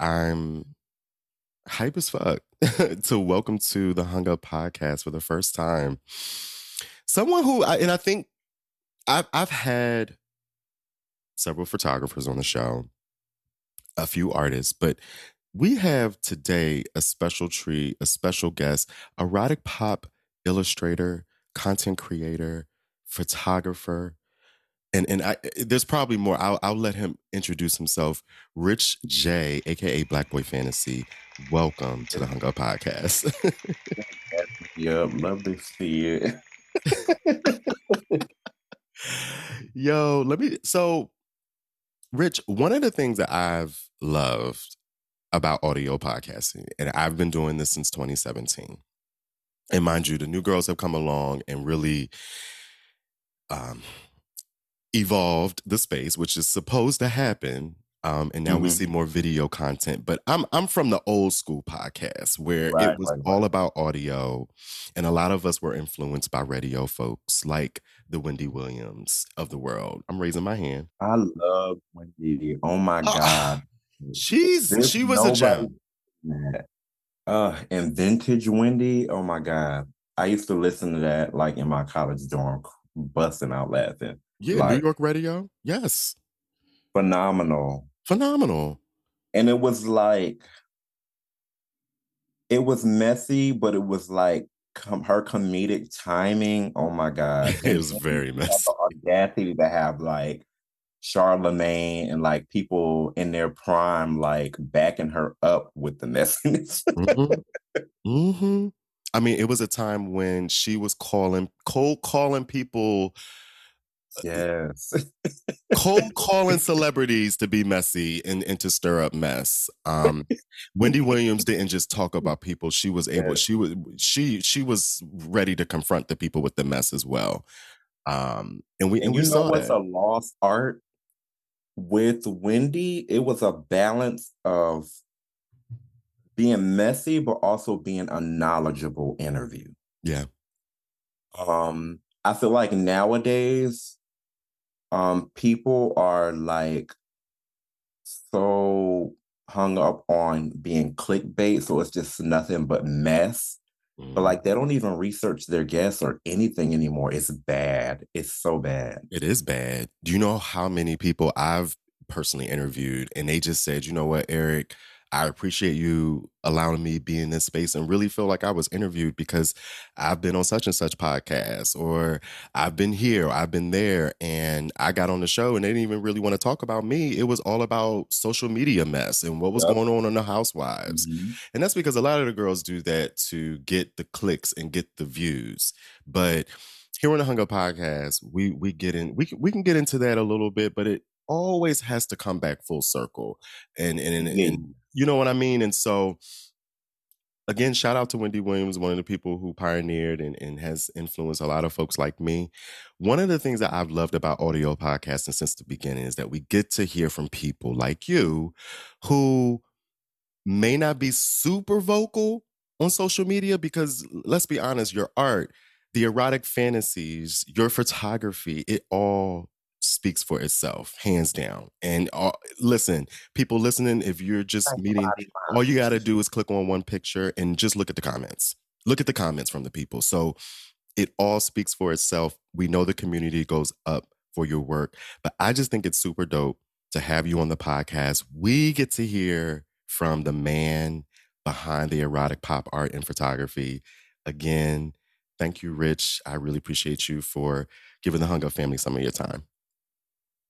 I'm hype as fuck to welcome to the Hung Up podcast for the first time. Someone who, I, and I think I've, I've had several photographers on the show, a few artists, but we have today a special treat, a special guest, erotic pop illustrator, content creator, photographer, and and I, there's probably more. I'll I'll let him introduce himself. Rich J, aka Black Boy Phantasy. Welcome to the Hung Up Podcast. yep, love to see you. Yo, let me. So, Rich, one of the things that I've loved about audio podcasting, and I've been doing this since 2017. And mind you, the new girls have come along and really um, evolved the space, which is supposed to happen. Um, and now mm-hmm. we see more video content. But I'm I'm from the old school podcast where right, it was right, all right. about audio, and a lot of us were influenced by radio folks like the Wendy Williams of the world. I'm raising my hand. I love Wendy. Oh my uh, god, she's There's she was a gem. Uh, and vintage Wendy. Oh my god, I used to listen to that like in my college dorm, busting out laughing. Yeah, like, New York radio. Yes. Phenomenal. Phenomenal. And it was like, it was messy, but it was like com- her comedic timing. Oh my God. it was very messy. The audacity to have like Charlemagne and like people in their prime, like backing her up with the messiness. mm-hmm. Mm-hmm. I mean, it was a time when she was calling, cold calling people Yes. Cold calling celebrities to be messy and, and to stir up mess. Um, Wendy Williams didn't just talk about people. She was able, yes. she was she she was ready to confront the people with the mess as well. Um, and we and, and we know what's that. a lost art with Wendy, it was a balance of being messy, but also being a knowledgeable interview. Yeah. Um, I feel like nowadays um people are like so hung up on being clickbait so it's just nothing but mess mm. but like they don't even research their guests or anything anymore. It's bad. It's so bad. It is bad. Do you know how many people i've personally interviewed and they just said you know what eric I appreciate you allowing me be in this space and really feel like I was interviewed because I've been on such and such podcast or I've been here, I've been there, and I got on the show and they didn't even really want to talk about me. It was all about social media mess and what was yep. going on on the Housewives. Mm-hmm. And that's because a lot of the girls do that to get the clicks and get the views. But here on the Hung Up Podcast, we we get in we can, we can get into that a little bit, but it always has to come back full circle. And and, and, and you know what I mean? And so again, shout out to Wendy Williams, one of the people who pioneered and, and has influenced a lot of folks like me. One of the things that I've loved about audio podcasting since the beginning is that we get to hear from people like you who may not be super vocal on social media because let's be honest, your art, the erotic fantasies, your photography, it all speaks for itself, hands down. And uh, listen, people listening, if you're just meeting, all you got to do is click on one picture and just look at the comments. Look at the comments from the people. So it all speaks for itself. We know the community goes up for your work, but I just think it's super dope to have you on the podcast. We get to hear from the man behind the erotic pop art and photography. Again, thank you, Rich. I really appreciate you for giving the Hung Up family some of your time.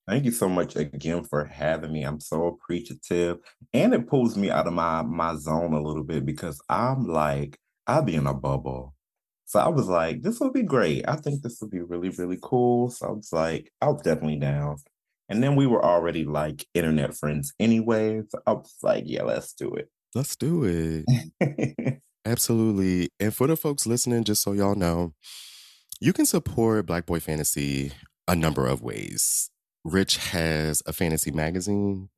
Thank you so much again for having me. I'm so appreciative. And it pulls me out of my my zone a little bit because I'm like, I'll be in a bubble. So I was like, this would be great. I think this would be really, really cool. So I was like, I was definitely down. And then we were already like internet friends anyway. So I was like, yeah, let's do it. Let's do it. Absolutely. And for the folks listening, just so y'all know, you can support Black Boy Phantasy a number of ways. Rich has a fantasy magazine.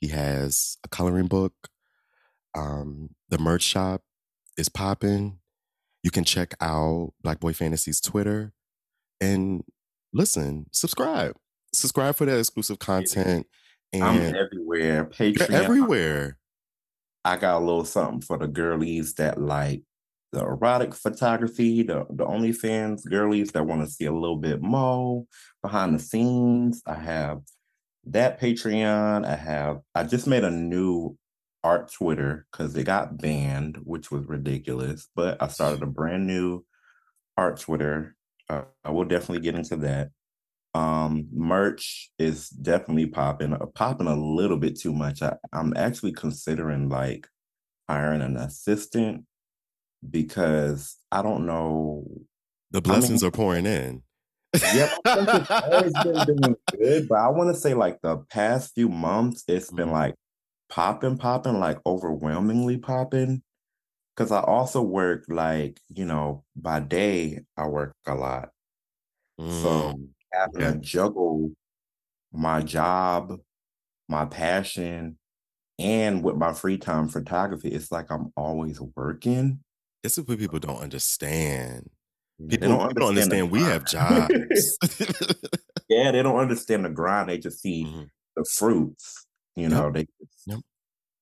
He has a coloring book. Um, the merch shop is popping. You can check out Black Boy Phantasy's Twitter and listen, subscribe. Subscribe for that exclusive content. And I'm everywhere. Patreon. everywhere. I got a little something for the girlies that like the erotic photography, the the OnlyFans girlies that want to see a little bit more behind the scenes. I have that Patreon. I have I just made a new art Twitter because it got banned, which was ridiculous. But I started a brand new art Twitter. Uh, I will definitely get into that. Um, merch is definitely popping, uh, popping a little bit too much. I, I'm actually considering like hiring an assistant because I don't know. The blessings I mean, are pouring in. yep, it's always been doing good, but I want to say like the past few months, it's been mm-hmm. like popping, popping, like overwhelmingly popping. Because I also work like you know by day, I work a lot, mm. so having yeah. to juggle my job, my passion, and with my free time photography, it's like I'm always working. This is what people don't understand. People, don't, people understand, don't understand we have jobs. yeah, they don't understand the grind. They just see mm-hmm. the fruits. You know, yep. they yep.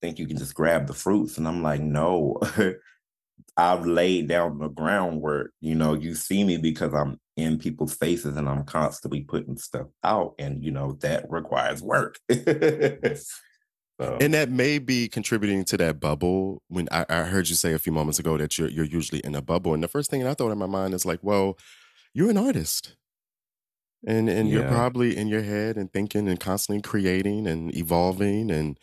think you can just grab the fruits. And I'm like, no, I've laid down the groundwork. You know, you see me because I'm in people's faces and I'm constantly putting stuff out. And, you know, that requires work. So. And that may be contributing to that bubble. When I, I, heard you say a few moments ago that you're you're usually in a bubble, and the first thing I thought in my mind is like, well, you're an artist, and and yeah. you're probably in your head and thinking and constantly creating and evolving and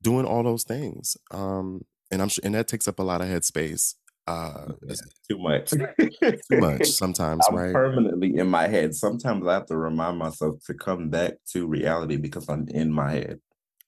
doing all those things. Um, and I'm sure, and that takes up a lot of headspace. Uh, yeah, too much, too much sometimes. I'm right? permanently in my head. Sometimes I have to remind myself to come back to reality because I'm in my head.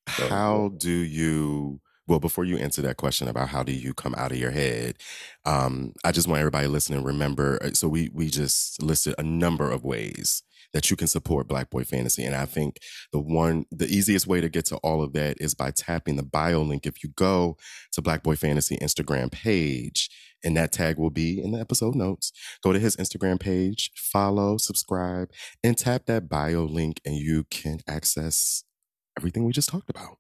So, how do you well before you answer that question about how do you come out of your head um, i just want everybody listening remember uh, so we we just listed a number of ways that you can support black boy phantasy and i think the one the easiest way to get to all of that is by tapping the bio link. If you go to black boy phantasy instagram page and that tag will be in the episode notes go to his instagram page follow subscribe and tap that bio link and you can access everything we just talked about.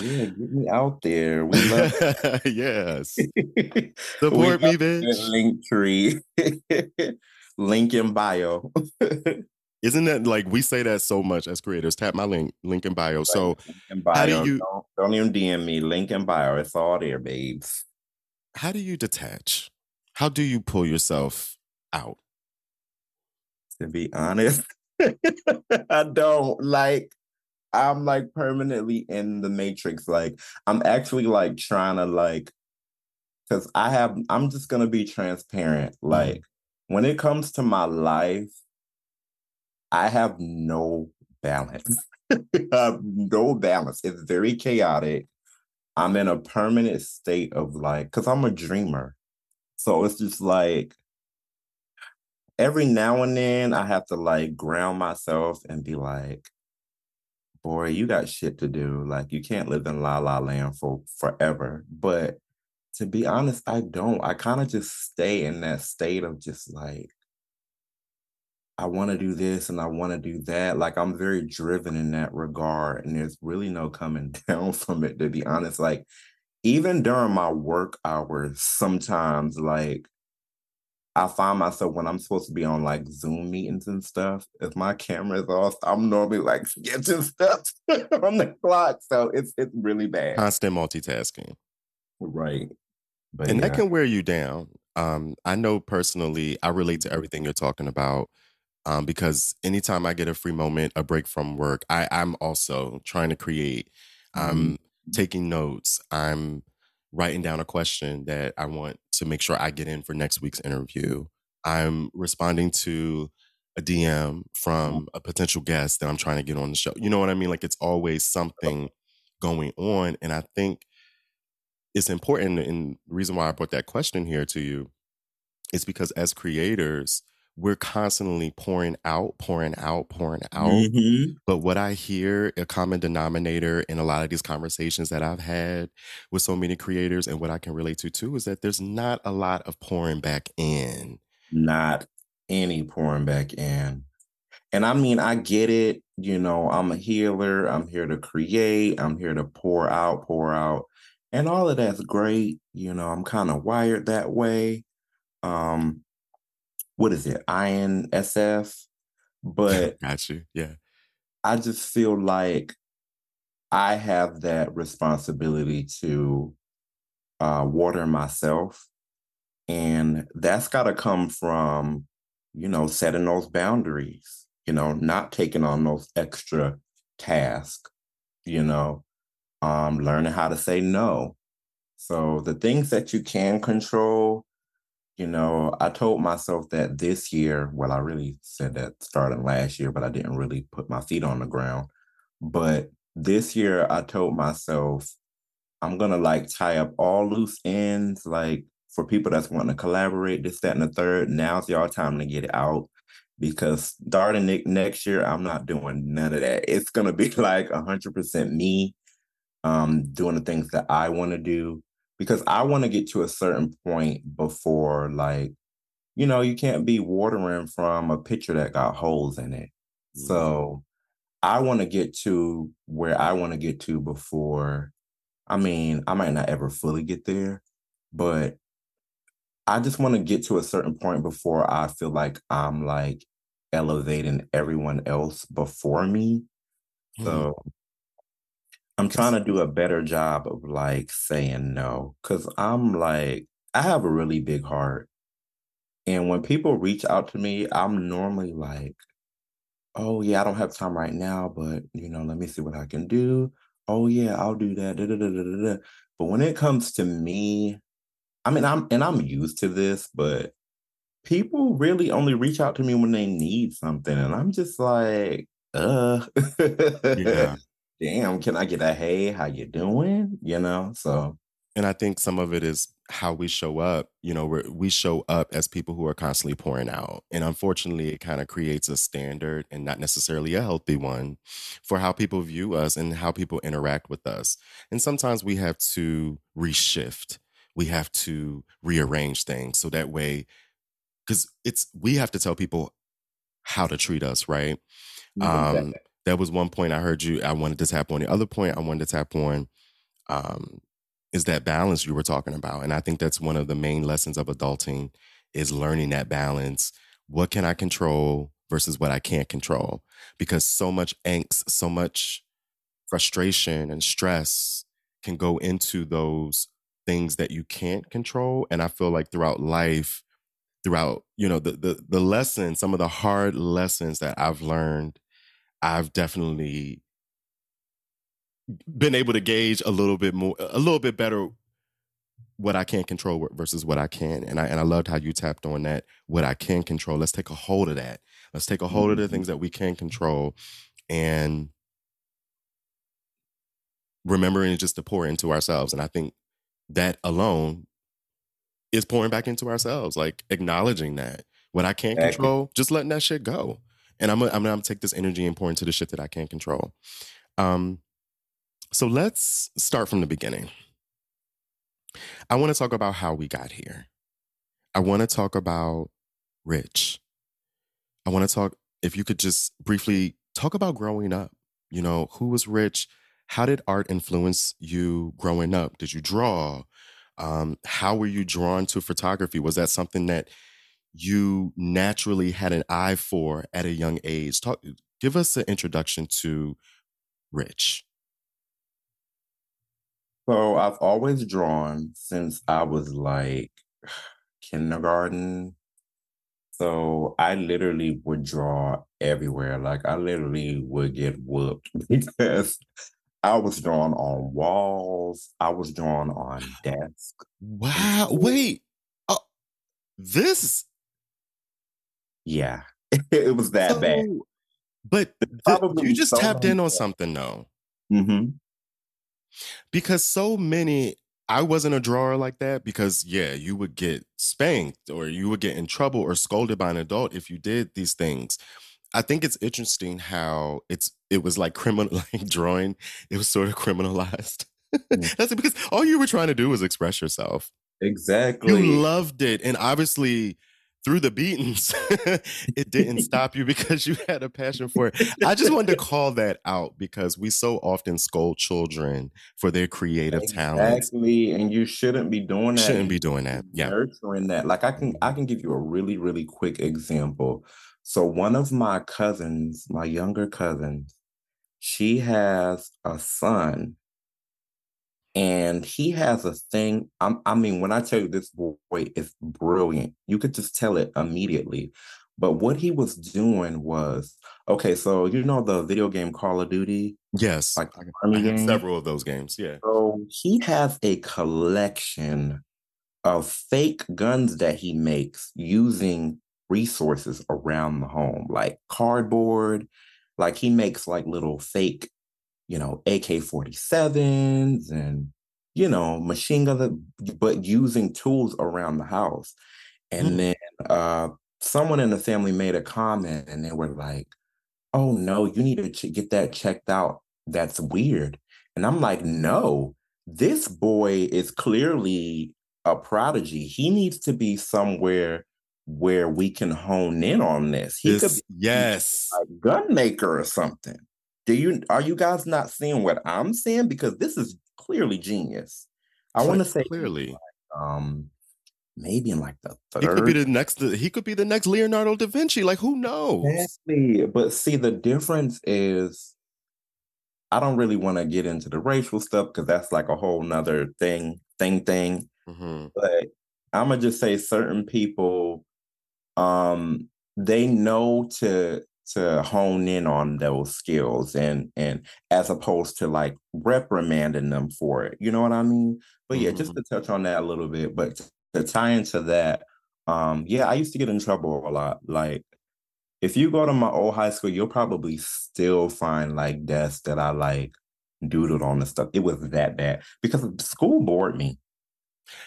Yeah, get me out there. We love yes. Support me, bitch. Link tree. link in bio. Isn't that like we say that so much as creators? Tap my link, link in bio. Right. So in bio. how do you don't, don't even DM me, link in bio. It's all there, babes. How do you detach? How do you pull yourself out? To be honest, I don't like I'm like permanently in the matrix. Like I'm actually like trying to like because I have I'm just gonna be transparent. Mm-hmm. Like when it comes to my life, I have no balance. no balance. It's very chaotic. I'm in a permanent state of like, because I'm a dreamer. So it's just like every now and then I have to like ground myself and be like, boy, you got shit to do. Like you can't live in la la land for forever. But to be honest, I don't. I kind of just stay in that state of just like, I want to do this and I want to do that. Like I'm very driven in that regard. And there's really no coming down from it, to be honest. Like even during my work hours, sometimes like I find myself when I'm supposed to be on like Zoom meetings and stuff, if my camera is off, I'm normally like sketching stuff on the clock. So it's it's really bad. Constant multitasking. Right. But and yeah. that can wear you down. Um, I know personally, I relate to everything you're talking about. Um, because anytime I get a free moment, a break from work, I, I'm also trying to create. I'm mm-hmm. taking notes. I'm writing down a question that I want to make sure I get in for next week's interview. I'm responding to a DM mm-hmm. from a potential guest that I'm trying to get on the show. You know what I mean? Like it's always oh. something going on. And I think it's important. And the reason why I brought that question here to you is because as creators, we're constantly pouring out, pouring out, pouring out. Mm-hmm. But what I hear, a common denominator in a lot of these conversations that I've had with so many creators, and what I can relate to too, is that there's not a lot of pouring back in. Not any pouring back in. And I mean, I get it. You know, I'm a healer. I'm here to create. I'm here to pour out, pour out. And all of that's great. You know, I'm kind of wired that way. Um, what is it? INSF. But Got you. Yeah. I just feel like I have that responsibility to uh, water myself. And that's got to come from, you know, setting those boundaries, you know, not taking on those extra tasks, you know, um, learning how to say no. So the things that you can control, you know, I told myself that this year, well, I really said that starting last year, but I didn't really put my feet on the ground. But this year, I told myself, I'm going to like tie up all loose ends, like for people that's wanting to collaborate, this, that, and the third. Now's your time to get it out because starting next year, I'm not doing none of that. It's going to be like 100% me um, doing the things that I want to do because I want to get to a certain point before, like, you know, you can't be watering from a pitcher that got holes in it. Mm-hmm. So I want to get to where I want to get to before. I mean, I might not ever fully get there, but I just want to get to a certain point before I feel like I'm like elevating everyone else before me. Mm-hmm. So I'm trying to do a better job of like saying no because I'm like, I have a really big heart. And when people reach out to me, I'm normally like, oh, yeah, I don't have time right now, but you know, let me see what I can do. Oh, yeah, I'll do that. Da, da, da, but when it comes to me, I mean, I'm and I'm used to this, but people really only reach out to me when they need something. And I'm just like, uh. yeah damn, can I get a hey, how you doing? You know, so. And I think some of it is how we show up. You know, we we show up as people who are constantly pouring out. And unfortunately, it kind of creates a standard and not necessarily a healthy one for how people view us and how people interact with us. And sometimes we have to reshift, we have to rearrange things so that way, because it's, we have to tell people how to treat us, right? Um, that was one point I heard you. I wanted to tap on. The other point I wanted to tap on um, is that balance you were talking about, and I think that's one of the main lessons of adulting is learning that balance. What can I control versus what I can't control? Because so much angst, so much frustration and stress can go into those things that you can't control. And I feel like throughout life, throughout you know the the the some of the hard lessons that I've learned I've definitely been able to gauge a little bit more, a little bit better what I can't control versus what I can. And I and I loved how you tapped on that. What I can control. Let's take a hold of that. Let's take a hold of the mm-hmm. things that we can control and remembering just to pour into ourselves. And I think that alone is pouring back into ourselves, like acknowledging that what I can't control, just letting that shit go and I'm gonna, I'm gonna take this energy and pour into the shit that I can't control. Um, so let's start from the beginning. I want to talk about how we got here. I want to talk about Rich. I want to talk, if you could just briefly talk about growing up. You know, who was Rich? How did art influence you growing up? Did you draw? Um, how were you drawn to photography? Was that something that you naturally had an eye for at a young age. Talk, give us an introduction to Rich. So I've always drawn since I was like kindergarten. So I literally would draw everywhere. Like I literally would get whooped because I was drawing on walls. I was drawing on desks. Wow. Wait. Oh, this yeah, it was that so, bad. But you just so tapped in on something though. Mm-hmm. Because so many, I wasn't a drawer like that because, yeah, you would get spanked or you would get in trouble or scolded by an adult if you did these things. I think it's interesting how it's it was like criminal like drawing. It was sort of criminalized. Mm. That's it because all you were trying to do was express yourself. Exactly. You loved it. And obviously through the beatings, it didn't stop you because you had a passion for it. I just wanted to call that out because we so often scold children for their creative exactly. talents. Exactly, and you shouldn't be doing that. Shouldn't be doing that. Yeah, nurturing that. Like I can, I can give you a really, really quick example. So one of my cousins, my younger cousins, she has a son and he has a thing. I'm, i mean, when I tell you this boy is brilliant, you could just tell it immediately. But what he was doing was okay. So you know the video game Call of Duty. Yes, like. Several of those games. Yeah. So he has a collection of fake guns that he makes using resources around the home, like cardboard. Like he makes like little fake you know, AK 47s and, you know, machine guns, but using tools around the house. And mm-hmm. then uh, someone in the family made a comment and they were like, oh no, you need to ch- get that checked out. That's weird. And I'm like, no, this boy is clearly a prodigy. He needs to be somewhere where we can hone in on this. He this, could be yes, a gun maker or something do you are you guys not seeing what I'm seeing? Because this is clearly genius. I want to say clearly. Like, um, maybe in like the third. He could be the next. He could be the next Leonardo da Vinci. Like who knows? Exactly. But see, the difference is, I don't really want to get into the racial stuff because that's like a whole nother thing, thing, thing. Mm-hmm. But I'm gonna just say certain people, um, they know to to hone in on those skills and and as opposed to like reprimanding them for it you know what i mean? But yeah mm-hmm. just to touch on that a little bit but to tie into that um yeah i used to get in trouble a lot like if you go to my old high school you'll probably still find like desks that i like doodled on the stuff. It was that bad because school bored me.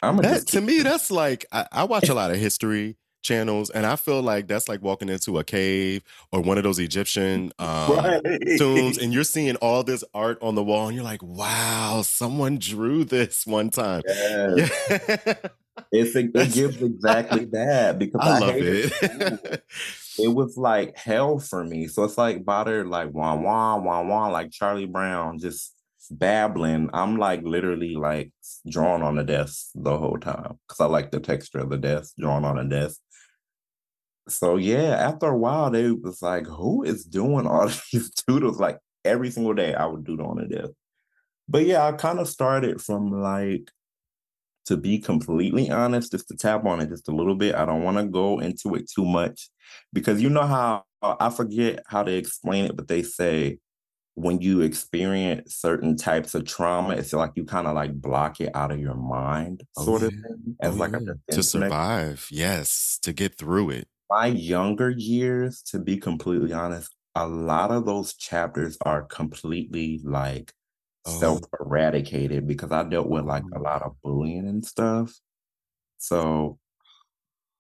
I'm that, to me that's like I, I watch a lot of history channels and i feel like that's like walking into a cave or one of those egyptian um, right. tombs and you're seeing all this art on the wall and you're like wow someone drew this one time yes. yeah. it's it gives exactly that because i, I love it it. it was like hell for me so it's like bother like wah wah wah wah like charlie brown just babbling, I'm like literally like drawn on the desk the whole time because I like the texture of the desk drawn on a desk so yeah, after a while, they was like, "Who is doing all these doodles?" Like every single day, I would doodle on a desk. But yeah, I kind of started from like, to be completely honest, just to tap on it just a little bit. I don't want to go into it too much because you know how uh, I forget how to explain it, but they say when you experience certain types of trauma, it's like you kind of like block it out of your mind, oh, sort of thing, oh, as oh, like yeah. a to survive. Yes, to get through it my younger years, to be completely honest, a lot of those chapters are completely like oh. self eradicated because I dealt with like a mm. lot of bullying and stuff. So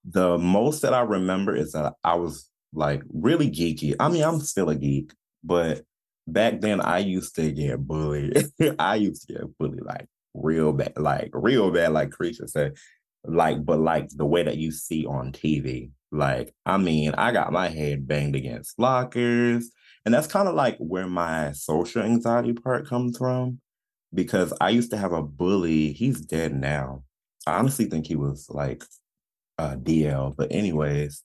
the most that I remember is that I was like really geeky. I mean, I'm still a geek, but back then I used to get bullied. I used to get bullied like real bad, like real bad, like Creature said, like, but like the way that you see on TV. Like, I mean, I got my head banged against lockers. And that's kind of like where my social anxiety part comes from. Because I used to have a bully. He's dead now. I honestly think he was like a DL. But anyways,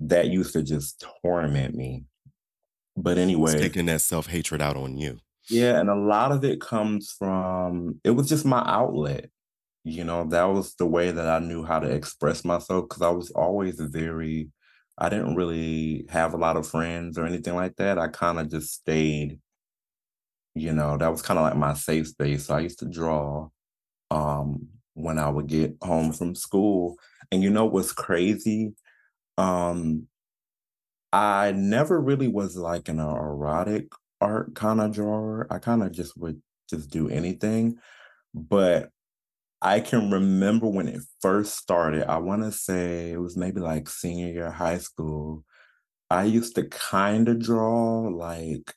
that used to just torment me. But anyway, taking that self hatred out on you. Yeah, and a lot of it comes from it was just my outlet you know that was the way that i knew how to express myself because i was always very i didn't really have a lot of friends or anything like that. I kind of just stayed you know that was kind of like my safe space. So i used to draw um when i would get home from school. And you know what's crazy? Um i never really was like an erotic art kind of drawer. I kind of just would just do anything. But I can remember when it first started. I want to say it was maybe like senior year high school. I used to kind of draw like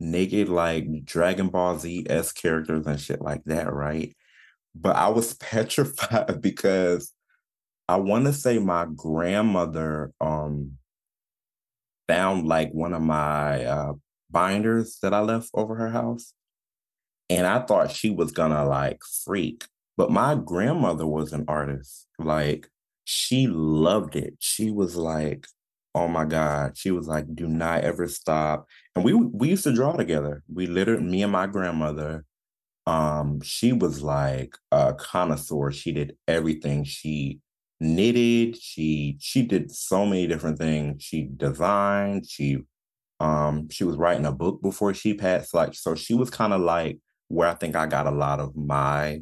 naked, like Dragon Ball Z S characters and shit like that, right? But I was petrified because I want to say my grandmother um found like one of my uh binders that I left over her house. And I thought she was gonna like freak. But my grandmother was an artist. Like she loved it. She was like, oh my God. She was like, do not ever stop. And we we used to draw together. We literally, me and my grandmother, um, she was like a connoisseur. She did everything. She knitted, she she did so many different things. She designed, she um she was writing a book before she passed. Like so she was kind of like where I think I got a lot of my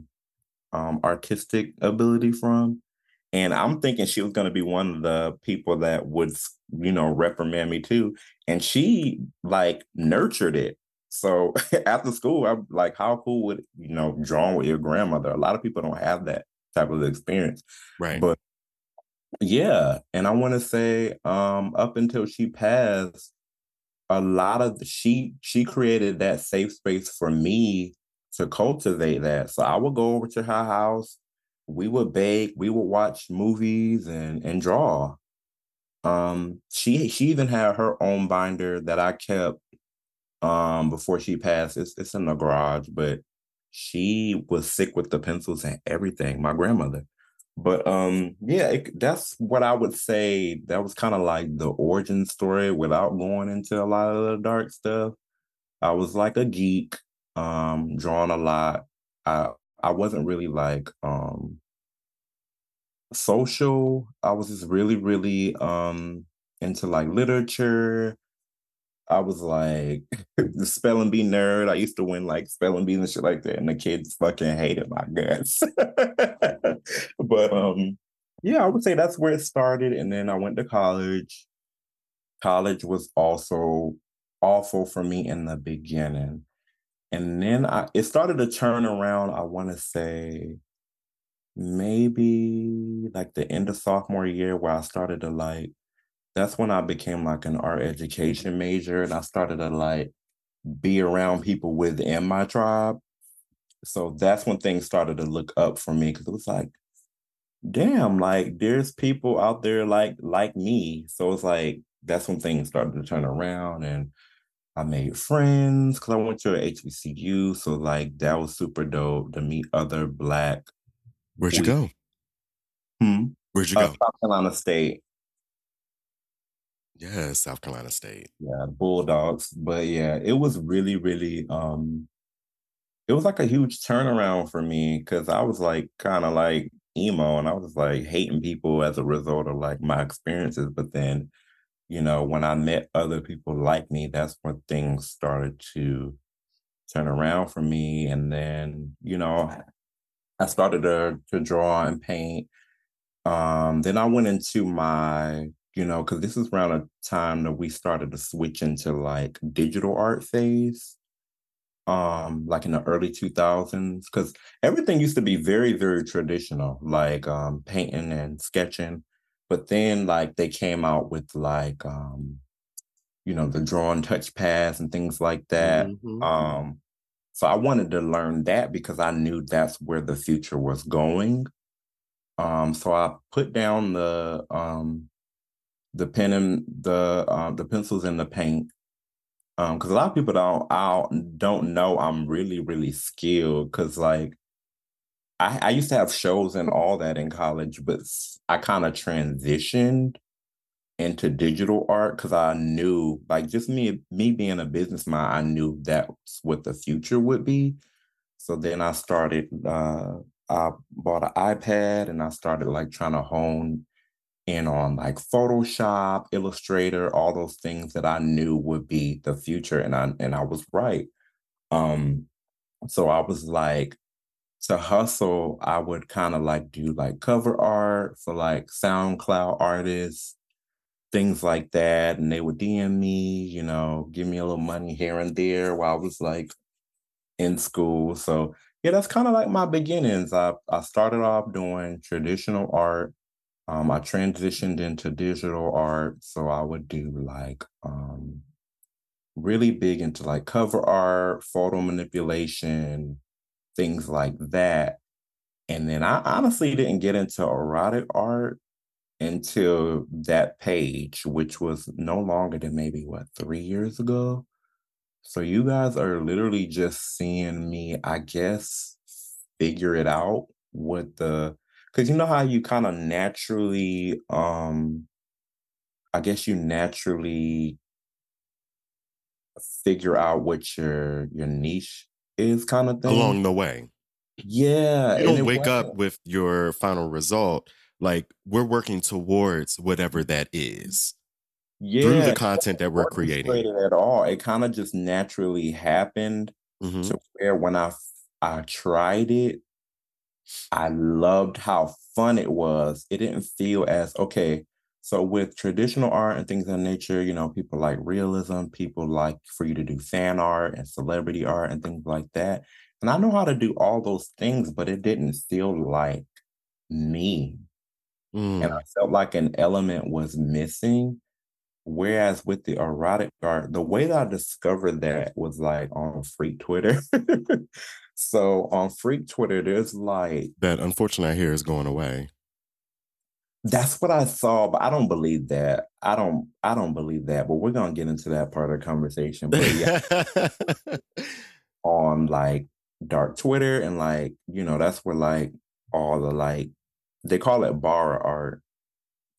um artistic ability from. And I'm thinking she was going to be one of the people that would, you know, reprimand me too. And she like nurtured it. So after school, I'm like, how cool would, you know, drawing with your grandmother? A lot of people don't have that type of experience. Right. But yeah. And I want to say, um, up until she passed, a lot of the, she she created that safe space for me to cultivate that. So I would go over to her house we would bake, we would watch movies and and draw. Um, she she even had her own binder that I kept um before she passed. It's it's in the garage, but she was sick with the pencils and everything. My grandmother. But um, yeah, it, that's what I would say. That was kind of like the origin story without going into a lot of the dark stuff. I was like a geek, um, drawing a lot. I I wasn't really like um social. I was just really, really um into like literature. I was like the spelling bee nerd. I used to win like spelling bees and shit like that, and the kids fucking hated my guts. but um, yeah, I would say that's where it started, and then I went to college. College was also awful for me in the beginning. And then I it started to turn around, I want to say maybe like the end of sophomore year where I started to like that's when I became like an art education major and I started to like be around people within my tribe. So that's when things started to look up for me because it was like, damn, like there's people out there like like me. So it's like that's when things started to turn around and I made friends because I went to a HBCU. So like that was super dope to meet other black. Where'd you go? Hmm? Where'd you Uh, go? South Carolina State. Yeah, South Carolina State. Yeah, Bulldogs. But yeah, it was really, really um it was like a huge turnaround for me because I was like kind of like emo and I was like hating people as a result of like my experiences. But then, you know, when I met other people like me, that's when things started to turn around for me. And then, you know, I started to to draw and paint. Um, then I went into my, you know, because this is around a time that we started to switch into like digital art phase um like in the early 2000s because everything used to be very very traditional like um painting and sketching but then like they came out with like um you know the drawn touch pads and things like that Mhm. um so i wanted to learn that because i knew that's where the future was going um so i put down the um the pen and the um the pencils and the paint um, because a lot of people don't I don't don't know I'm really, really skilled because like I, I used to have shows and all that in college, but I kind of transitioned into digital art because I knew like just me me being a businessman, I knew that's what the future would be. So then I started uh I bought an iPad and I started like trying to hone in on like Photoshop, Illustrator, all those things that I knew would be the future, and I and I was right. Um, so I was like, to hustle, I would kind of like do like cover art for like SoundCloud artists, things like that, and they would DM me, you know, give me a little money here and there while I was like in school. So yeah, that's kind of like my beginnings. I I started off doing traditional art um, I transitioned into digital art, so I would do like um, really big into like cover art, photo manipulation, things like that. And then I honestly didn't get into erotic art until that page, which was no longer than maybe what, three years ago. So you guys are literally just seeing me, I guess, figure it out with the because you know how you kind of naturally um I guess you naturally figure out what your your niche is kind of thing. Along the way. Yeah. You don't wake up with your final result. Like we're working towards whatever that is. Yeah. Through the content that we're creating. At all. It kind of just naturally happened mm-hmm. to where when I I tried it, I loved how fun it was. It didn't feel as okay. So with traditional art and things of nature, you know, people like realism, people like for you to do fan art and celebrity art and things like that. And I know how to do all those things, but it didn't feel like me. Mm. And I felt like an element was missing. Whereas with the erotic art, the way that I discovered that was like on Freak Twitter. so on Freak Twitter, there's like that unfortunately I hear is going away. That's what I saw, but I don't believe that. I don't I don't believe that, but we're gonna get into that part of the conversation. But yeah. on like dark Twitter and like, you know, that's where like all the like they call it bara art,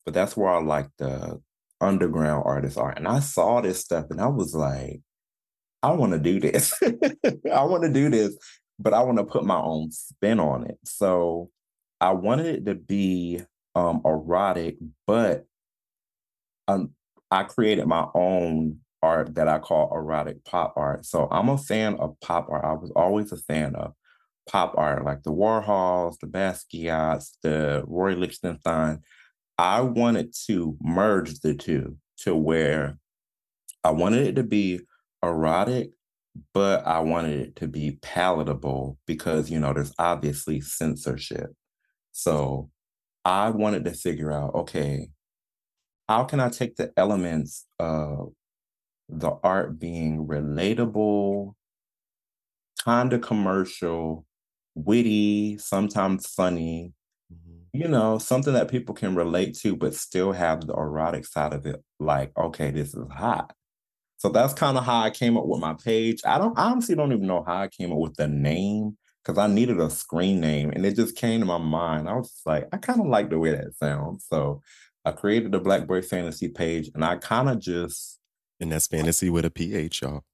but that's where I like the underground artists are. And I saw this stuff and I was like, I want to do this. I want to do this, but I want to put my own spin on it. So I wanted it to be um, erotic, but um, I created my own art that I call erotic pop art. So I'm a fan of pop art. I was always a fan of pop art, like the Warhols, the Basquiat's, the Roy Lichtenstein. I wanted to merge the two to where I wanted it to be erotic, but I wanted it to be palatable because, you know, there's obviously censorship. So I wanted to figure out okay, how can I take the elements of the art being relatable, kind of commercial, witty, sometimes funny, mm-hmm. you know, something that people can relate to, but still have the erotic side of it. Like, okay, this is hot. So that's kind of how I came up with my page. I don't I honestly don't even know how I came up with the name because I needed a screen name and it just came to my mind. I was like, I kind of like the way that sounds. So I created the Black Boy Phantasy page and I kind of just. And that's fantasy with a PH, y'all.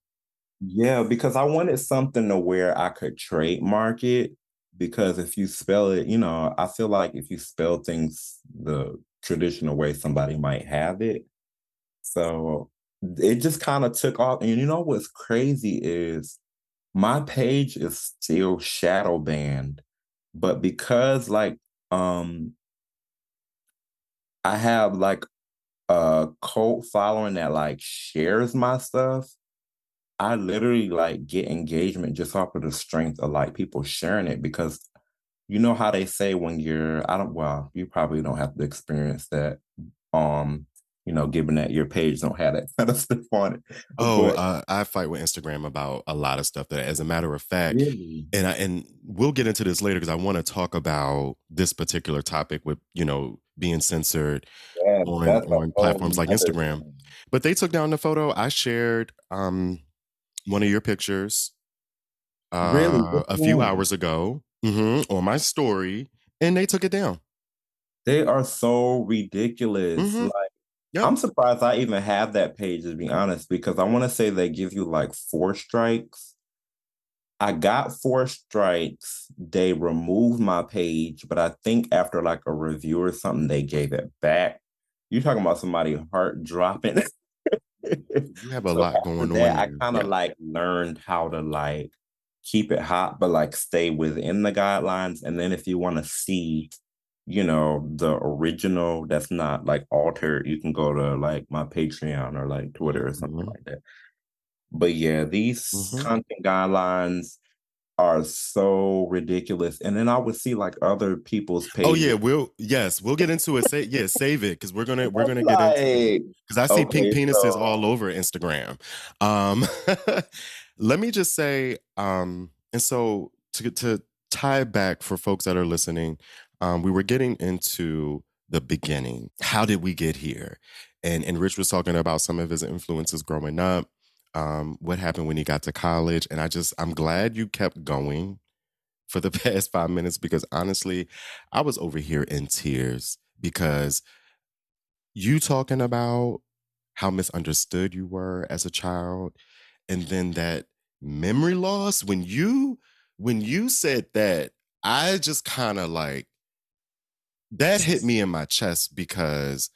Yeah, because I wanted something to where I could trademark it. Because if you spell it, you know, I feel like if you spell things the traditional way, somebody might have it. So it just kind of took off. And you know what's crazy is my page is still shadow banned, but because like um I have like a cult following that like shares my stuff, I literally like get engagement just off of the strength of like people sharing it because you know how they say when you're I don't well, you probably don't have to experience that. Um you know, given that your page don't have that kind of stuff on it. Oh, but, uh, I fight with Instagram about a lot of stuff that, as a matter of fact, really? and I and we'll get into this later because I want to talk about this particular topic with you know being censored yeah, on on platforms like Instagram. Thing. But they took down the photo. I shared um one of your pictures uh, really? a few hours ago mm-hmm, on my story, and they took it down. They are so ridiculous. Mm-hmm. Like Yep. I'm surprised I even have that page to be honest, because I want to say they give you like four strikes. I got four strikes. They removed my page, but I think after like a review or something, they gave it back. You're talking about somebody heart dropping. you have a so lot going that, on. I kind of yeah. like learned how to like keep it hot, but like stay within the guidelines. And then if you want to see you know, the original that's not like altered, you can go to like my Patreon or like Twitter or something mm-hmm. like that. But yeah, these mm-hmm. content guidelines are so ridiculous. And then I would see like other people's pages. Oh yeah, we'll yes, we'll get into it. Say yeah, save it because we're gonna we're gonna get into because I see okay, pink penises so... all over Instagram. Um let me just say, um, and so to to tie back for folks that are listening, um, we were getting into the beginning. How did we get here? And and Rich was talking about some of his influences growing up. Um, what happened when he got to college? And I just I'm glad you kept going for the past five minutes because honestly, I was over here in tears because you talking about how misunderstood you were as a child and then that memory loss when you when you said that i just kind of like that hit me in my chest because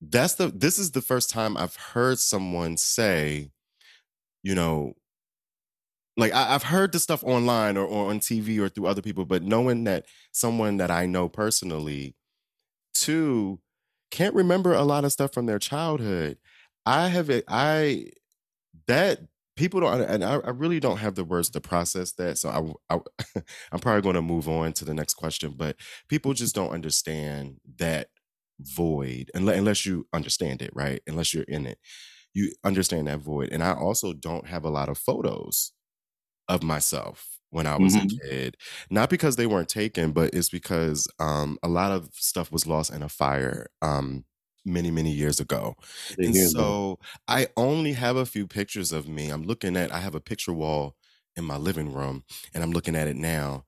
that's the this is the first time i've heard someone say you know like I, have heard the stuff online or, or on tv or through other people but knowing that someone that i know personally too can't remember a lot of stuff from their childhood i have i that people don't and I, I, really don't have the words to process that so i, I i'm probably going to move on to the next question but people just don't understand that void unless you understand it right? Unless you're in it. You understand that void and i also don't have a lot of photos of myself when i was mm-hmm. a kid not because they weren't taken but it's because um, a lot of stuff was lost in a fire um, many many years ago. And so i only have a few pictures of me. I'm looking at i have a picture wall in my living room and i'm looking at it now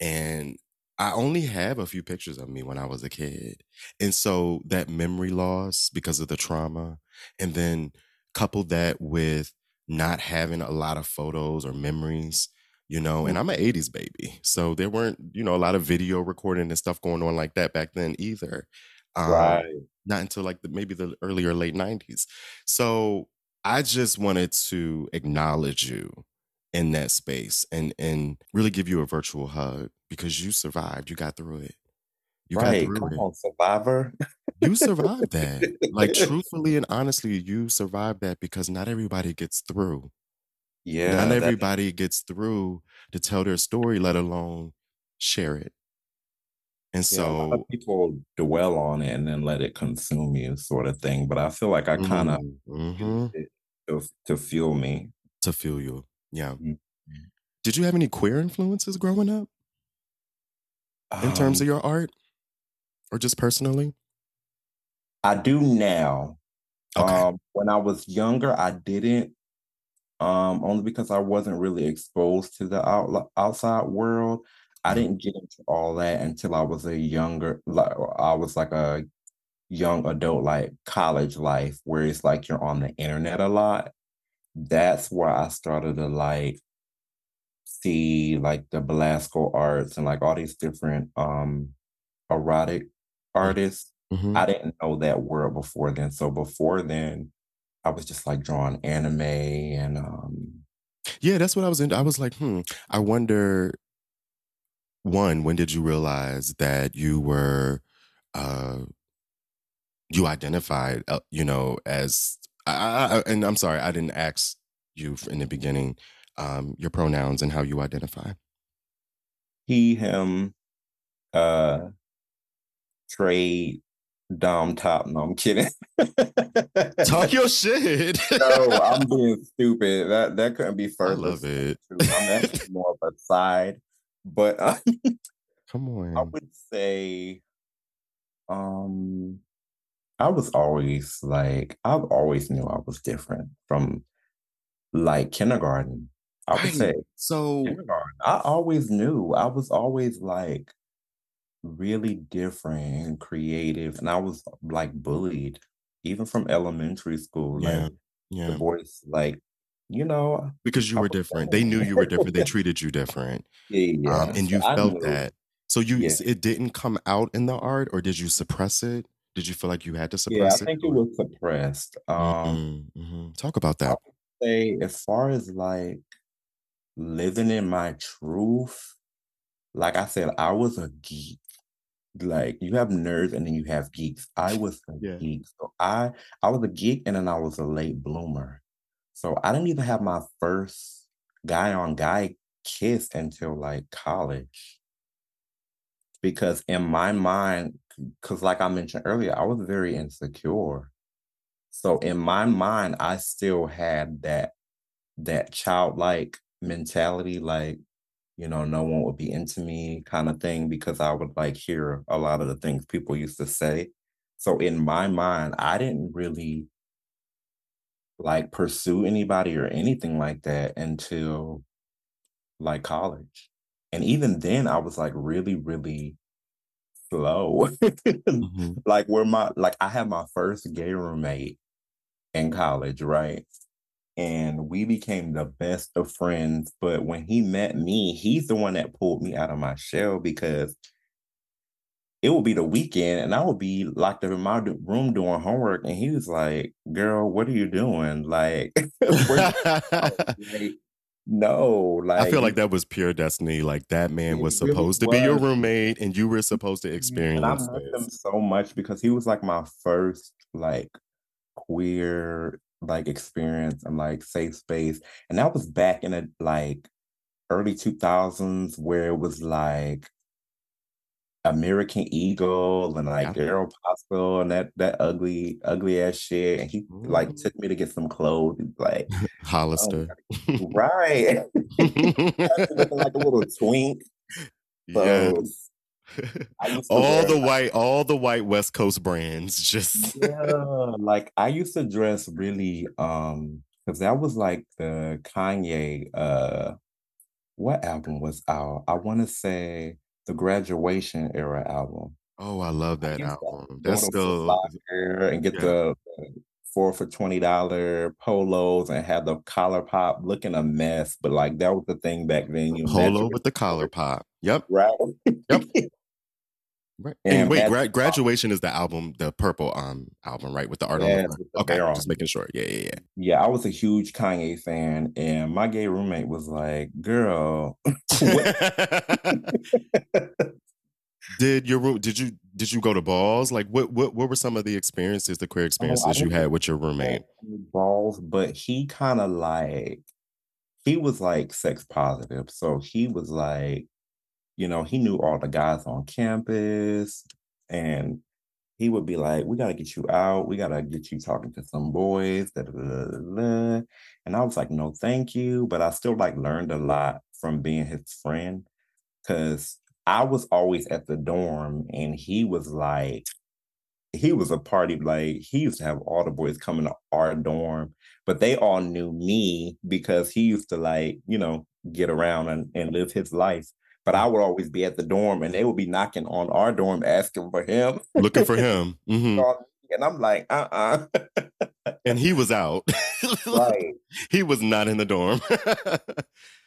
and i only have a few pictures of me when i was a kid. And so that memory loss because of the trauma and then couple that with not having a lot of photos or memories you know and i'm an 80s baby so there weren't you know a lot of video recording and stuff going on like that back then either um, right not until like the, maybe the earlier late 90s. So I just wanted to acknowledge you in that space and and really give you a virtual hug because you survived. You got through it. You right. got through Come it. On, survivor. you survived that. Like truthfully and honestly, you survived that because not everybody gets through. Yeah. Not everybody that... gets through to tell their story, let alone share it. And yeah, so people dwell on it and then let it consume you, sort of thing. But I feel like I kind of mm-hmm. to, to fuel me. To fuel you. Yeah. Mm-hmm. Did you have any queer influences growing up? In um, terms of your art? Or just personally? I do now. Okay. Um, when I was younger, I didn't. Um, only because I wasn't really exposed to the out, outside world. I didn't get into all that until I was a younger, like I was like a young adult, like college life, where it's like you're on the internet a lot. That's where I started to like see like the Belasco arts and like all these different um erotic artists. Mm-hmm. I didn't know that world before then. So before then, I was just like drawing anime and um yeah, that's what I was into. I was like, hmm, I wonder one, when did you realize that you were, uh, you identified, uh, you know, as, I, I, and I'm sorry, I didn't ask you in the beginning, um, your pronouns and how you identify. He, him, uh, trade, dom top. No, I'm kidding. Talk your shit. no, I'm being stupid. That that couldn't be further. I love it. I'm actually more of a side. But uh, come on, I would say, um, I was always like, I've always knew I was different from like kindergarten. I would right. say so. Kindergarten. I always knew. I was always like really different and creative, and I was like bullied even from elementary school. Yeah. Like yeah. the boys like you know, because you were different. They knew you were different. They treated you different. Yeah, um, and you so felt that. So you, yeah. it didn't come out in the art, or did you suppress it? Did you feel like you had to suppress it? Yeah, I think it, it was suppressed. Um, mm-hmm, mm-hmm. Talk about that. say, as far as like living in my truth, like I said, I was a geek. Like you have nerds and then you have geeks. I was a yeah. geek. So I I was a geek and then I was a late bloomer. So I didn't even have my first guy on guy kiss until like college. Because in my mind, because like I mentioned earlier, I was very insecure. So in my mind, I still had that that childlike mentality, like you know, no one would be into me kind of thing because I would like hear a lot of the things people used to say. So in my mind, I didn't really like pursue anybody or anything like that until like college. And even then I was like really, really slow. Mhm. like where my like I had my first gay roommate in college, right? And we became the best of friends. But when he met me, he's the one that pulled me out of my shell because it would be the weekend and I would be locked up in my room doing homework. And he was like, Girl, what are you doing? Like? Like, no, I feel like like that was pure destiny. Like that man was really supposed to be your roommate and you were supposed to mm-hmm, And I experience missed him so much because he was like my first like queer like experience and like safe space. And that was back in the like early 2000s where it was like American Eagle and like Yeah. Aeropostale and that that ugly ugly ass shit. And he like took me to get some clothes. He's like, oh, Hollister. you right. Looking like a little twink. So Yes. I used to All the like white all the white West Coast brands just yeah, like I used to dress really um because that was like the Kanye uh what album was out? I want to say the graduation era album. Oh, I love that to album. That's still and get yeah. the, the four for twenty dollar polos and have the collar pop looking a mess, but like that was the thing back then. You polo with the collar pop. Yep. right? Yep. Right. And and wait, gra- graduation is the album, the purple um album, right? With the art on the yes, the Okay, bear just making sure. Yeah, yeah, Yeah, Yeah, I was a huge Kanye fan, and my gay roommate was like, "Girl, did your room did you did you go to balls? Like what what what were some of the experiences, the queer Oh, experiences you had with your roommate? balls, but he kind of like he was like sex positive, so he was like, you know, he knew all the guys on campus, and he would be like, "We gotta get you out. We gotta get you talking to some boys." Da, da, da, da, da, da." And I was like, "No, thank you," but I still like learned a lot from being his friend because I was always at the dorm, and he was like he was a party like he used to have all the boys coming to our dorm, but they all knew me because he used to like, you know, get around and, and live his life. But I would always be at the dorm and they would be knocking on our dorm asking for him. Looking for him. hmm and I'm like, uh-uh. And he was out. right, he was not in the dorm.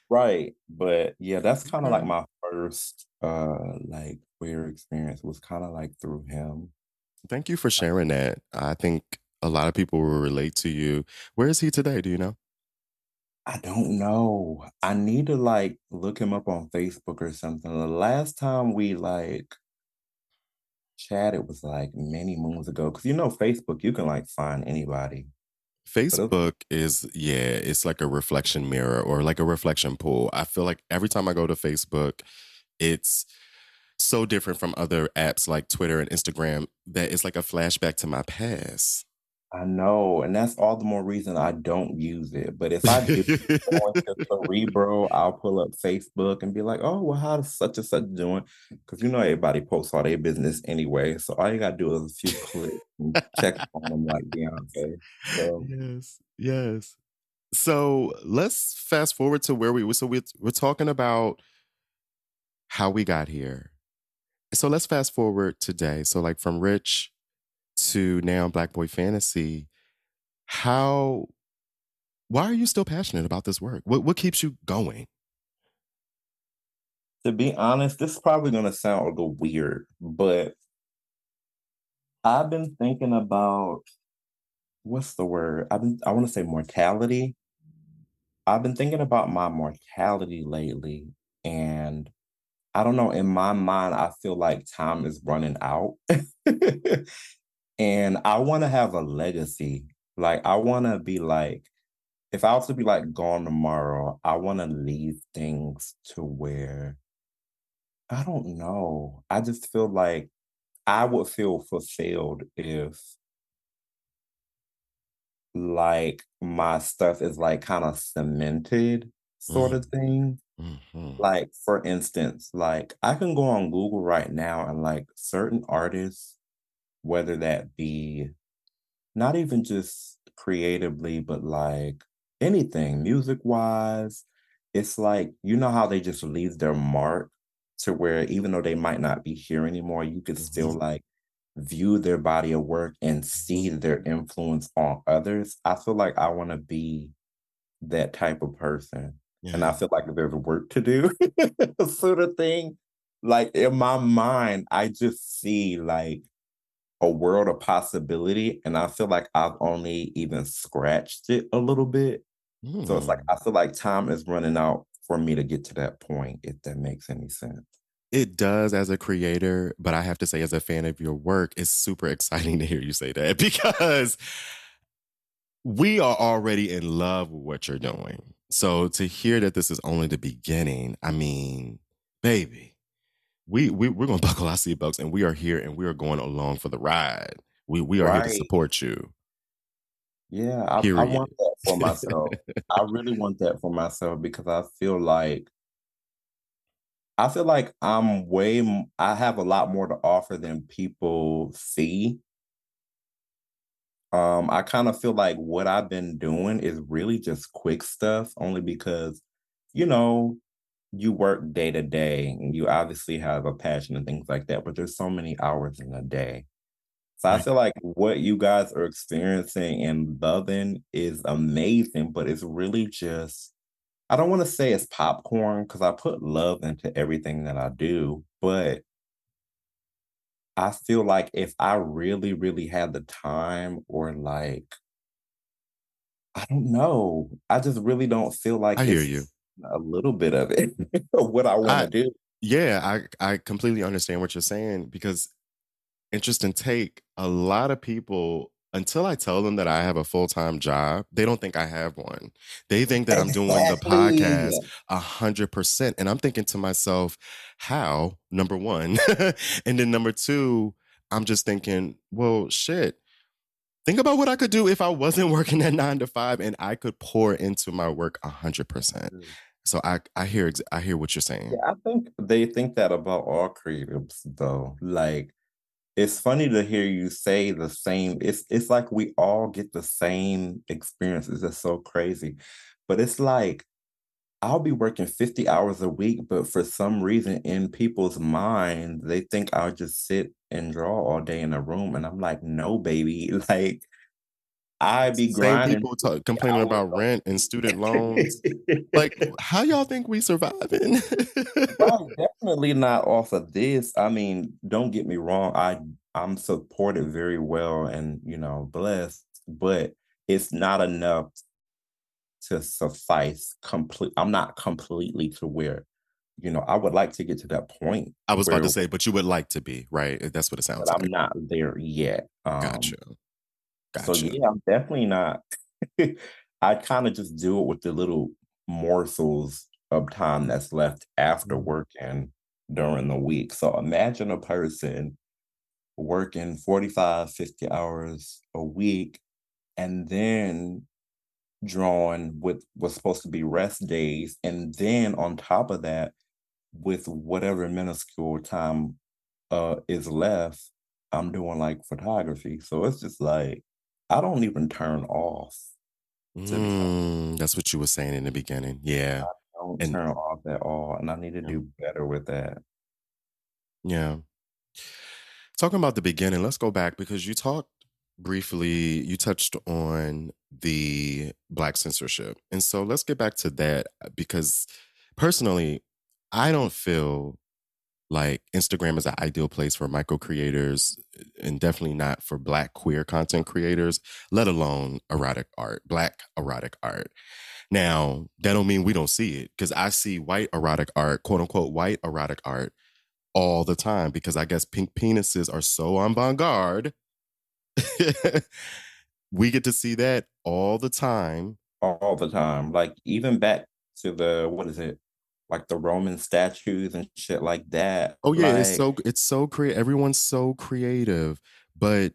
right. But yeah, that's kind of like my first uh like queer experience was kind of like through him. Thank you for sharing that. I think a lot of people will relate to you. Where is he today? Do you know? I don't know. I need to like look him up on Facebook or something. The last time we like chatted was like many moons ago. Cause you know, Facebook, you can like find anybody. Facebook is, yeah, it's like a reflection mirror or like a reflection pool. I feel like every time I go to Facebook, it's so different from other apps like Twitter and Instagram that it's like a flashback to my past. I know, and that's all the more reason I don't use it. But if I do Cerebro, I'll pull up Facebook and be like, oh, well, how's such and such doing? Because you know everybody posts all their business anyway. So all you gotta do is a few clicks and check on them like Beyonce. So yes, yes. So let's fast forward to where we so we're, we're talking about how we got here. So let's fast forward today. So like from Rich to now Black Boy Phantasy, how why are you still passionate about this work? What what keeps you going? to be honest, this is probably gonna sound a little weird, but I've been thinking about what's the word? I've been I want to say mortality. I've been thinking about my mortality lately, and I don't know, in my mind, I feel like time is running out. and I want to have a legacy. Like I want to be like if I was to be like gone tomorrow, I want to leave things to where I don't know. I just feel like I would feel fulfilled if like my stuff is like kind of cemented sort Mhm. of thing. Mm-hmm. Like, for instance, like I can go on Google right now and like certain artists, whether that be not even just creatively, but like anything music wise, it's like, you know how they just leave their mark to where even though they might not be here anymore, you could still Mhm. like view their body of work and see their influence on others. I feel like I want to be that type of person. And I feel like there's work to do, sort of thing. Like in my mind, I just see like a world of possibility, and I feel like I've only even scratched it a little bit. So it's like Mm. I feel like time is running out for me to get to that point, if that makes any sense. It does as a creator, but I have to say, as a fan of your work, it's super exciting to hear you say that because we are already in love with what you're doing. So to hear that this is only the beginning, I mean, baby, we, we we're gonna buckle our seatbelts and we are here and we are going along for the ride. We we are here to support you. Yeah, I I want that for myself. I really want that for myself because I feel like I feel like I'm way I have a lot more to offer than people see. Um, I kinda feel like what I've been doing is really just quick stuff only because, you know, you work day to day and you obviously have a passion and things like that, but there's so many hours in a day. So I feel like what you guys are experiencing and loving is amazing, but it's really just I don't wanna say it's popcorn because I put love into everything that I do, but I feel like if I really, really had the time or like I don't know, I just really don't feel like I hear you. A little bit of it what I wanna do. yeah, I I completely understand what you're saying because interesting take. A lot of people, until I tell them that I have a full time job, they don't think I have one. They think that I'm doing the podcast a hundred percent. And I'm thinking to myself, how? Number one. and then number two, I'm just thinking, well, shit. Think about what I could do if I wasn't working at nine to five and I could pour into my work a hundred percent. Mm. So I I hear I hear what you're saying. Yeah. I think they think that about all creatives though. Like it's funny to hear you say the same. It's it's like we all get the same experiences. It's so crazy. But it's like I'll be working 50 hours a week, but for some reason in people's mind, they think I'll just sit and draw all day in a room. And I'm like, no, baby. Like I be Same grinding people talk, complaining about rent and student loans. Like, how y'all think we surviving? Definitely not off of this. I mean, don't get me wrong. I I'm supported very well and you know blessed, but it's not enough to suffice complete. I'm not completely to where you know I would like to get to that point I was about to say, but you would like to be, right? That's what it sounds like. I'm not there yet. Um, gotcha. Um, so yeah, I'm definitely not. I kind of just do it with the little morsels of time that's left after Mm. work and during the week. So imagine a person working 45, 50 hours a week and then drawing with what's supposed to be rest days. And then on top of that, with whatever minuscule time uh is left, I'm doing like photography. So it's just like I don't even turn off, to. Mm, that's what you were saying in the beginning. Yeah. I don't And turn off at all. And I need to yeah. do better with that. yeah. Talking about the beginning, let's go back because you talked briefly, you touched on the black censorship. And so let's get back to that because personally, I don't feel like Instagram is an ideal place for micro creators and definitely not for black queer content creators, let alone erotic art, black erotic art. Now, that don't mean we don't see it because I see white erotic art, quote unquote white erotic art all the time because I guess pink penises are so avant garde. we get to see that all the time. all the time. Like even back to the what is it? Like the Roman statues and shit like that. Oh yeah, it's so it's so creative. Everyone's so creative, but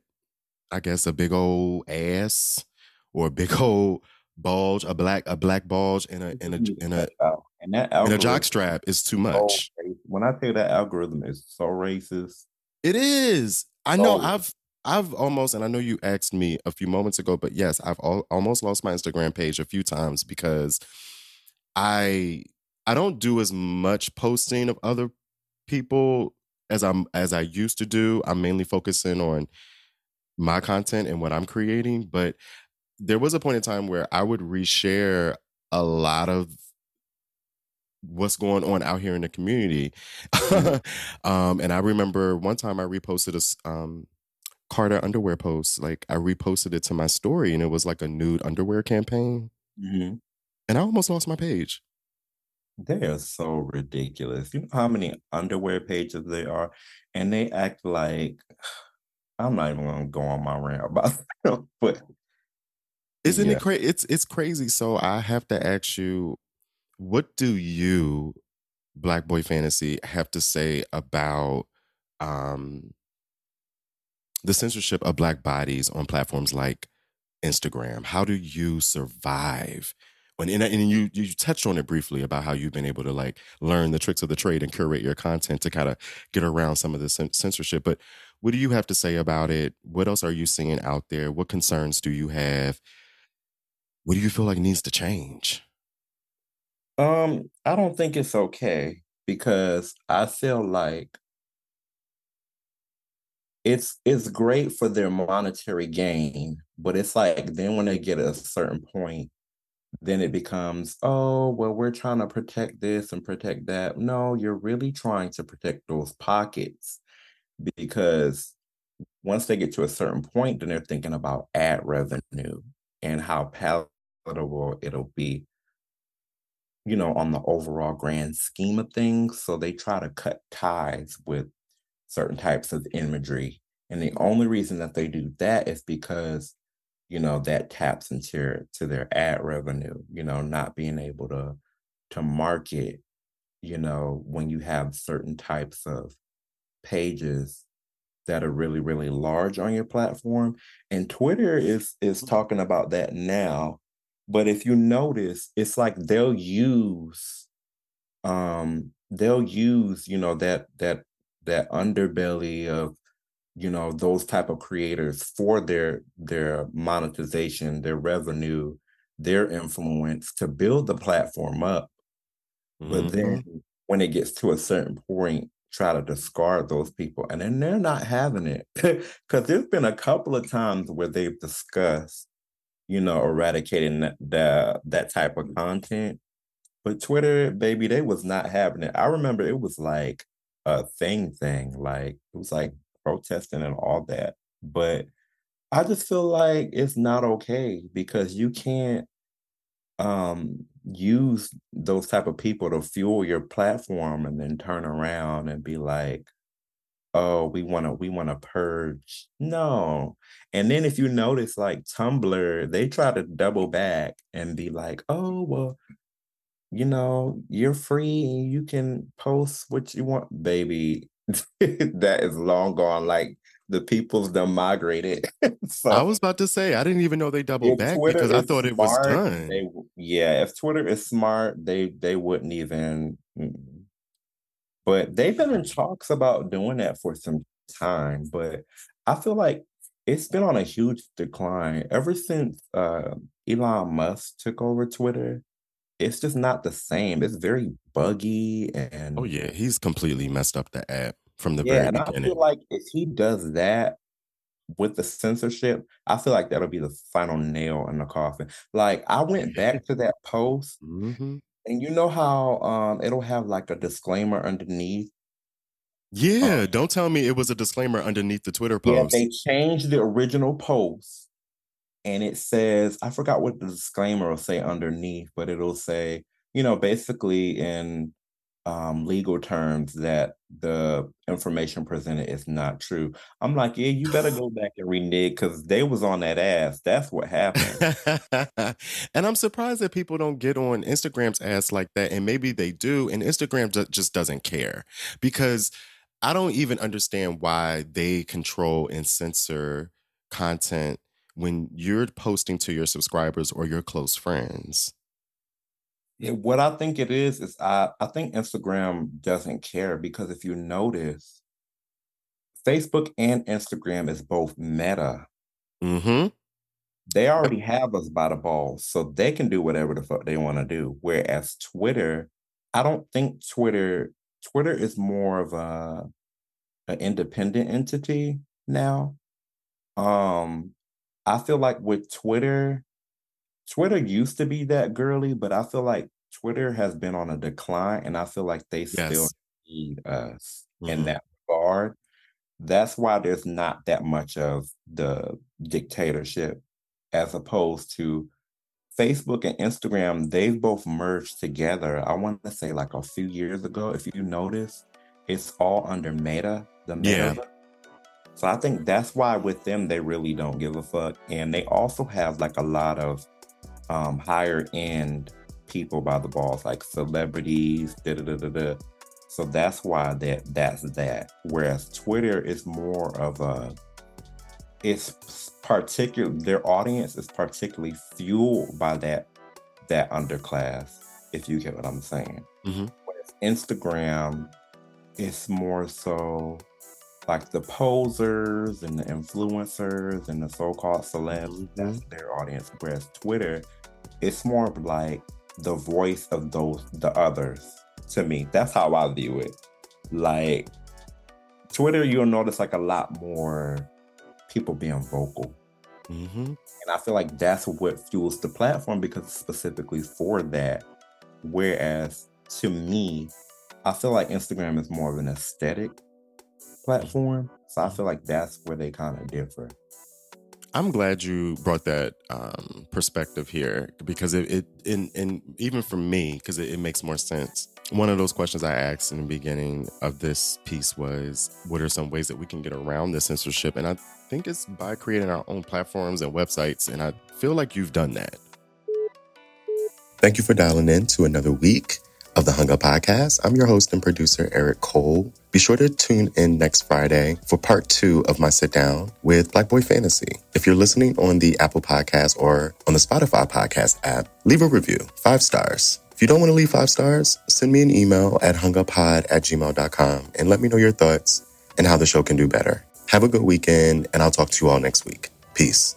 I guess a big old ass or a big old bulge, a black a black bulge in a in a in a. And that and a jock strap is too much. So when I say that algorithm is so racist, it is. I know. Oh. I've I've almost, and I know you asked me a few moments ago, but yes, I've al- almost lost my Instagram page a few times because I I don't do as much posting of other people as I'm as I used to do. I'm mainly focusing on my content and what I'm creating, but there was a point in time where I would reshare a lot of what's going on out here in the community. Mm-hmm. um, and I remember one time I reposted a um, Carter underwear post. Like I reposted it to my story, and it was like a nude underwear campaign. Mm-hmm. And I almost lost my page. They are so ridiculous. You know how many underwear pages there are, and they act like I'm not even gonna go on my rant about them, but isn't yeah. it crazy? It's it's crazy. So I have to ask you, what do you, Black Boy Phantasy, have to say about um the censorship of black bodies on platforms like Instagram? How do you survive? And, and you you touched on it briefly about how you've been able to like learn the tricks of the trade and curate your content to kind of get around some of the censorship. But what do you have to say about it? What else are you seeing out there? What concerns do you have? What do you feel like needs to change? Um, I don't think it's okay because I feel like it's it's great for their monetary gain, but it's like then when they get a certain point, then it becomes, oh, well, we're trying to protect this and protect that. No, you're really trying to protect those pockets because once they get to a certain point, then they're thinking about ad revenue and how palatable it'll be, you know, on the overall grand scheme of things. So they try to cut ties with certain types of imagery. And the only reason that they do that is because, you know, that taps into to their ad revenue, you know, not being able to to market, you know, when you have certain types of pages that are really really large on your platform and twitter is is mm-hmm. talking about that now but if you notice it's like they'll use um they'll use you know that that that underbelly of you know those type of creators for their their monetization their revenue their influence to build the platform up. Mm-hmm. but then when it gets to a certain point try to discard those people and then they're not having it. Because there's been a couple of times where they've discussed you know eradicating that, that that type of content but twitter baby they was not having it. I remember it was like a thing thing like it was like protesting and all that but i just feel like it's not okay because you can't um use those type of people to fuel your platform and then turn around and be like oh we want to we want to purge. No. And then if you notice like tumblr they try to double back and be like oh well you know you're free you can post what you want. Baby that is long gone like the people's done migrated. so, I was about to say I didn't even know they doubled back Twitter because I thought it was done. They, yeah, if Twitter is smart, they they wouldn't even. But they've been in talks about doing that for some time. But I feel like it's been on a huge decline ever since uh, Elon Musk took over Twitter. It's just not the same. It's very buggy oh, and oh yeah, he's completely messed up the app from the yeah, very and beginning. I feel like if he does that with the censorship, I feel like that'll be the final nail in the coffin. Like I went back to that post, mm-hmm. and you know how um it'll have like a disclaimer underneath. Yeah, um, don't tell me it was a disclaimer underneath the Twitter post. Yeah, they changed the original post, and it says I forgot what the disclaimer will say underneath, but it'll say, you know, basically in um, legal terms that the information presented is not true. I'm like, yeah, you better go back and renege because they was on that ass. That's what happened. and I'm surprised that people don't get on Instagram's ass like that. And maybe they do. And Instagram just doesn't care because I don't even understand why they control and censor content when you're posting to your subscribers or your close friends. Yeah, what I think it is is I I think Instagram doesn't care because if you notice, Facebook and Instagram is both Meta. Mm-hmm. They already have us by the balls, so they can do whatever the fuck they want to do. Whereas Twitter, I don't think Twitter Twitter is more of a an independent entity now. Um, I feel like with Twitter, Twitter used to be that girly, but I feel like Twitter has been on a decline, and I feel like they still need us in Mhm. that regard. That's why there's not that much of the dictatorship as opposed to Facebook and Instagram, they've both merged together. I want to say like a few years ago. If you notice, it's all under Meta, the Yeah. So I think that's why with them they really don't give a fuck, and they also have like a lot of um, higher end people by the balls, like celebrities. Da da da da da. So that's why that that's that. Whereas Twitter is more of a it's particular their audience is particularly fueled by that that underclass, if you get what I'm saying. Mhm. Whereas Instagram is more so like the posers and the influencers and the so-called celebs, that's their audience. Whereas Twitter, it's more of like the voice of those the others to me. That's how I view it. Like Twitter, you'll notice like a lot more people being vocal. Mm-hmm. And I feel like that's what fuels the platform because it's specifically for that. Whereas to me, I feel like Instagram is more of an aesthetic platform. So I feel like that's where they kind of differ. I'm glad you brought that um, perspective here because it, it in, in even for me because it, it makes more sense. One of those questions I asked in the beginning of this piece was, "What are some ways that we can get around the censorship?" And I think it's by creating our own platforms and websites. And I feel like you've done that. Thank you for dialing in to another week of the Hung Up Podcast. I'm your host and producer, Eric Cole. Be sure to tune in next Friday for part two of my sit down with Black Boy Phantasy. If you're listening on the Apple Podcast or on the Spotify Podcast app, leave a review, five stars. If you don't want to leave five stars, send me an email at hunguppod at gmail.com and let me know your thoughts and how the show can do better. Have a good weekend, and I'll talk to you all next week. Peace.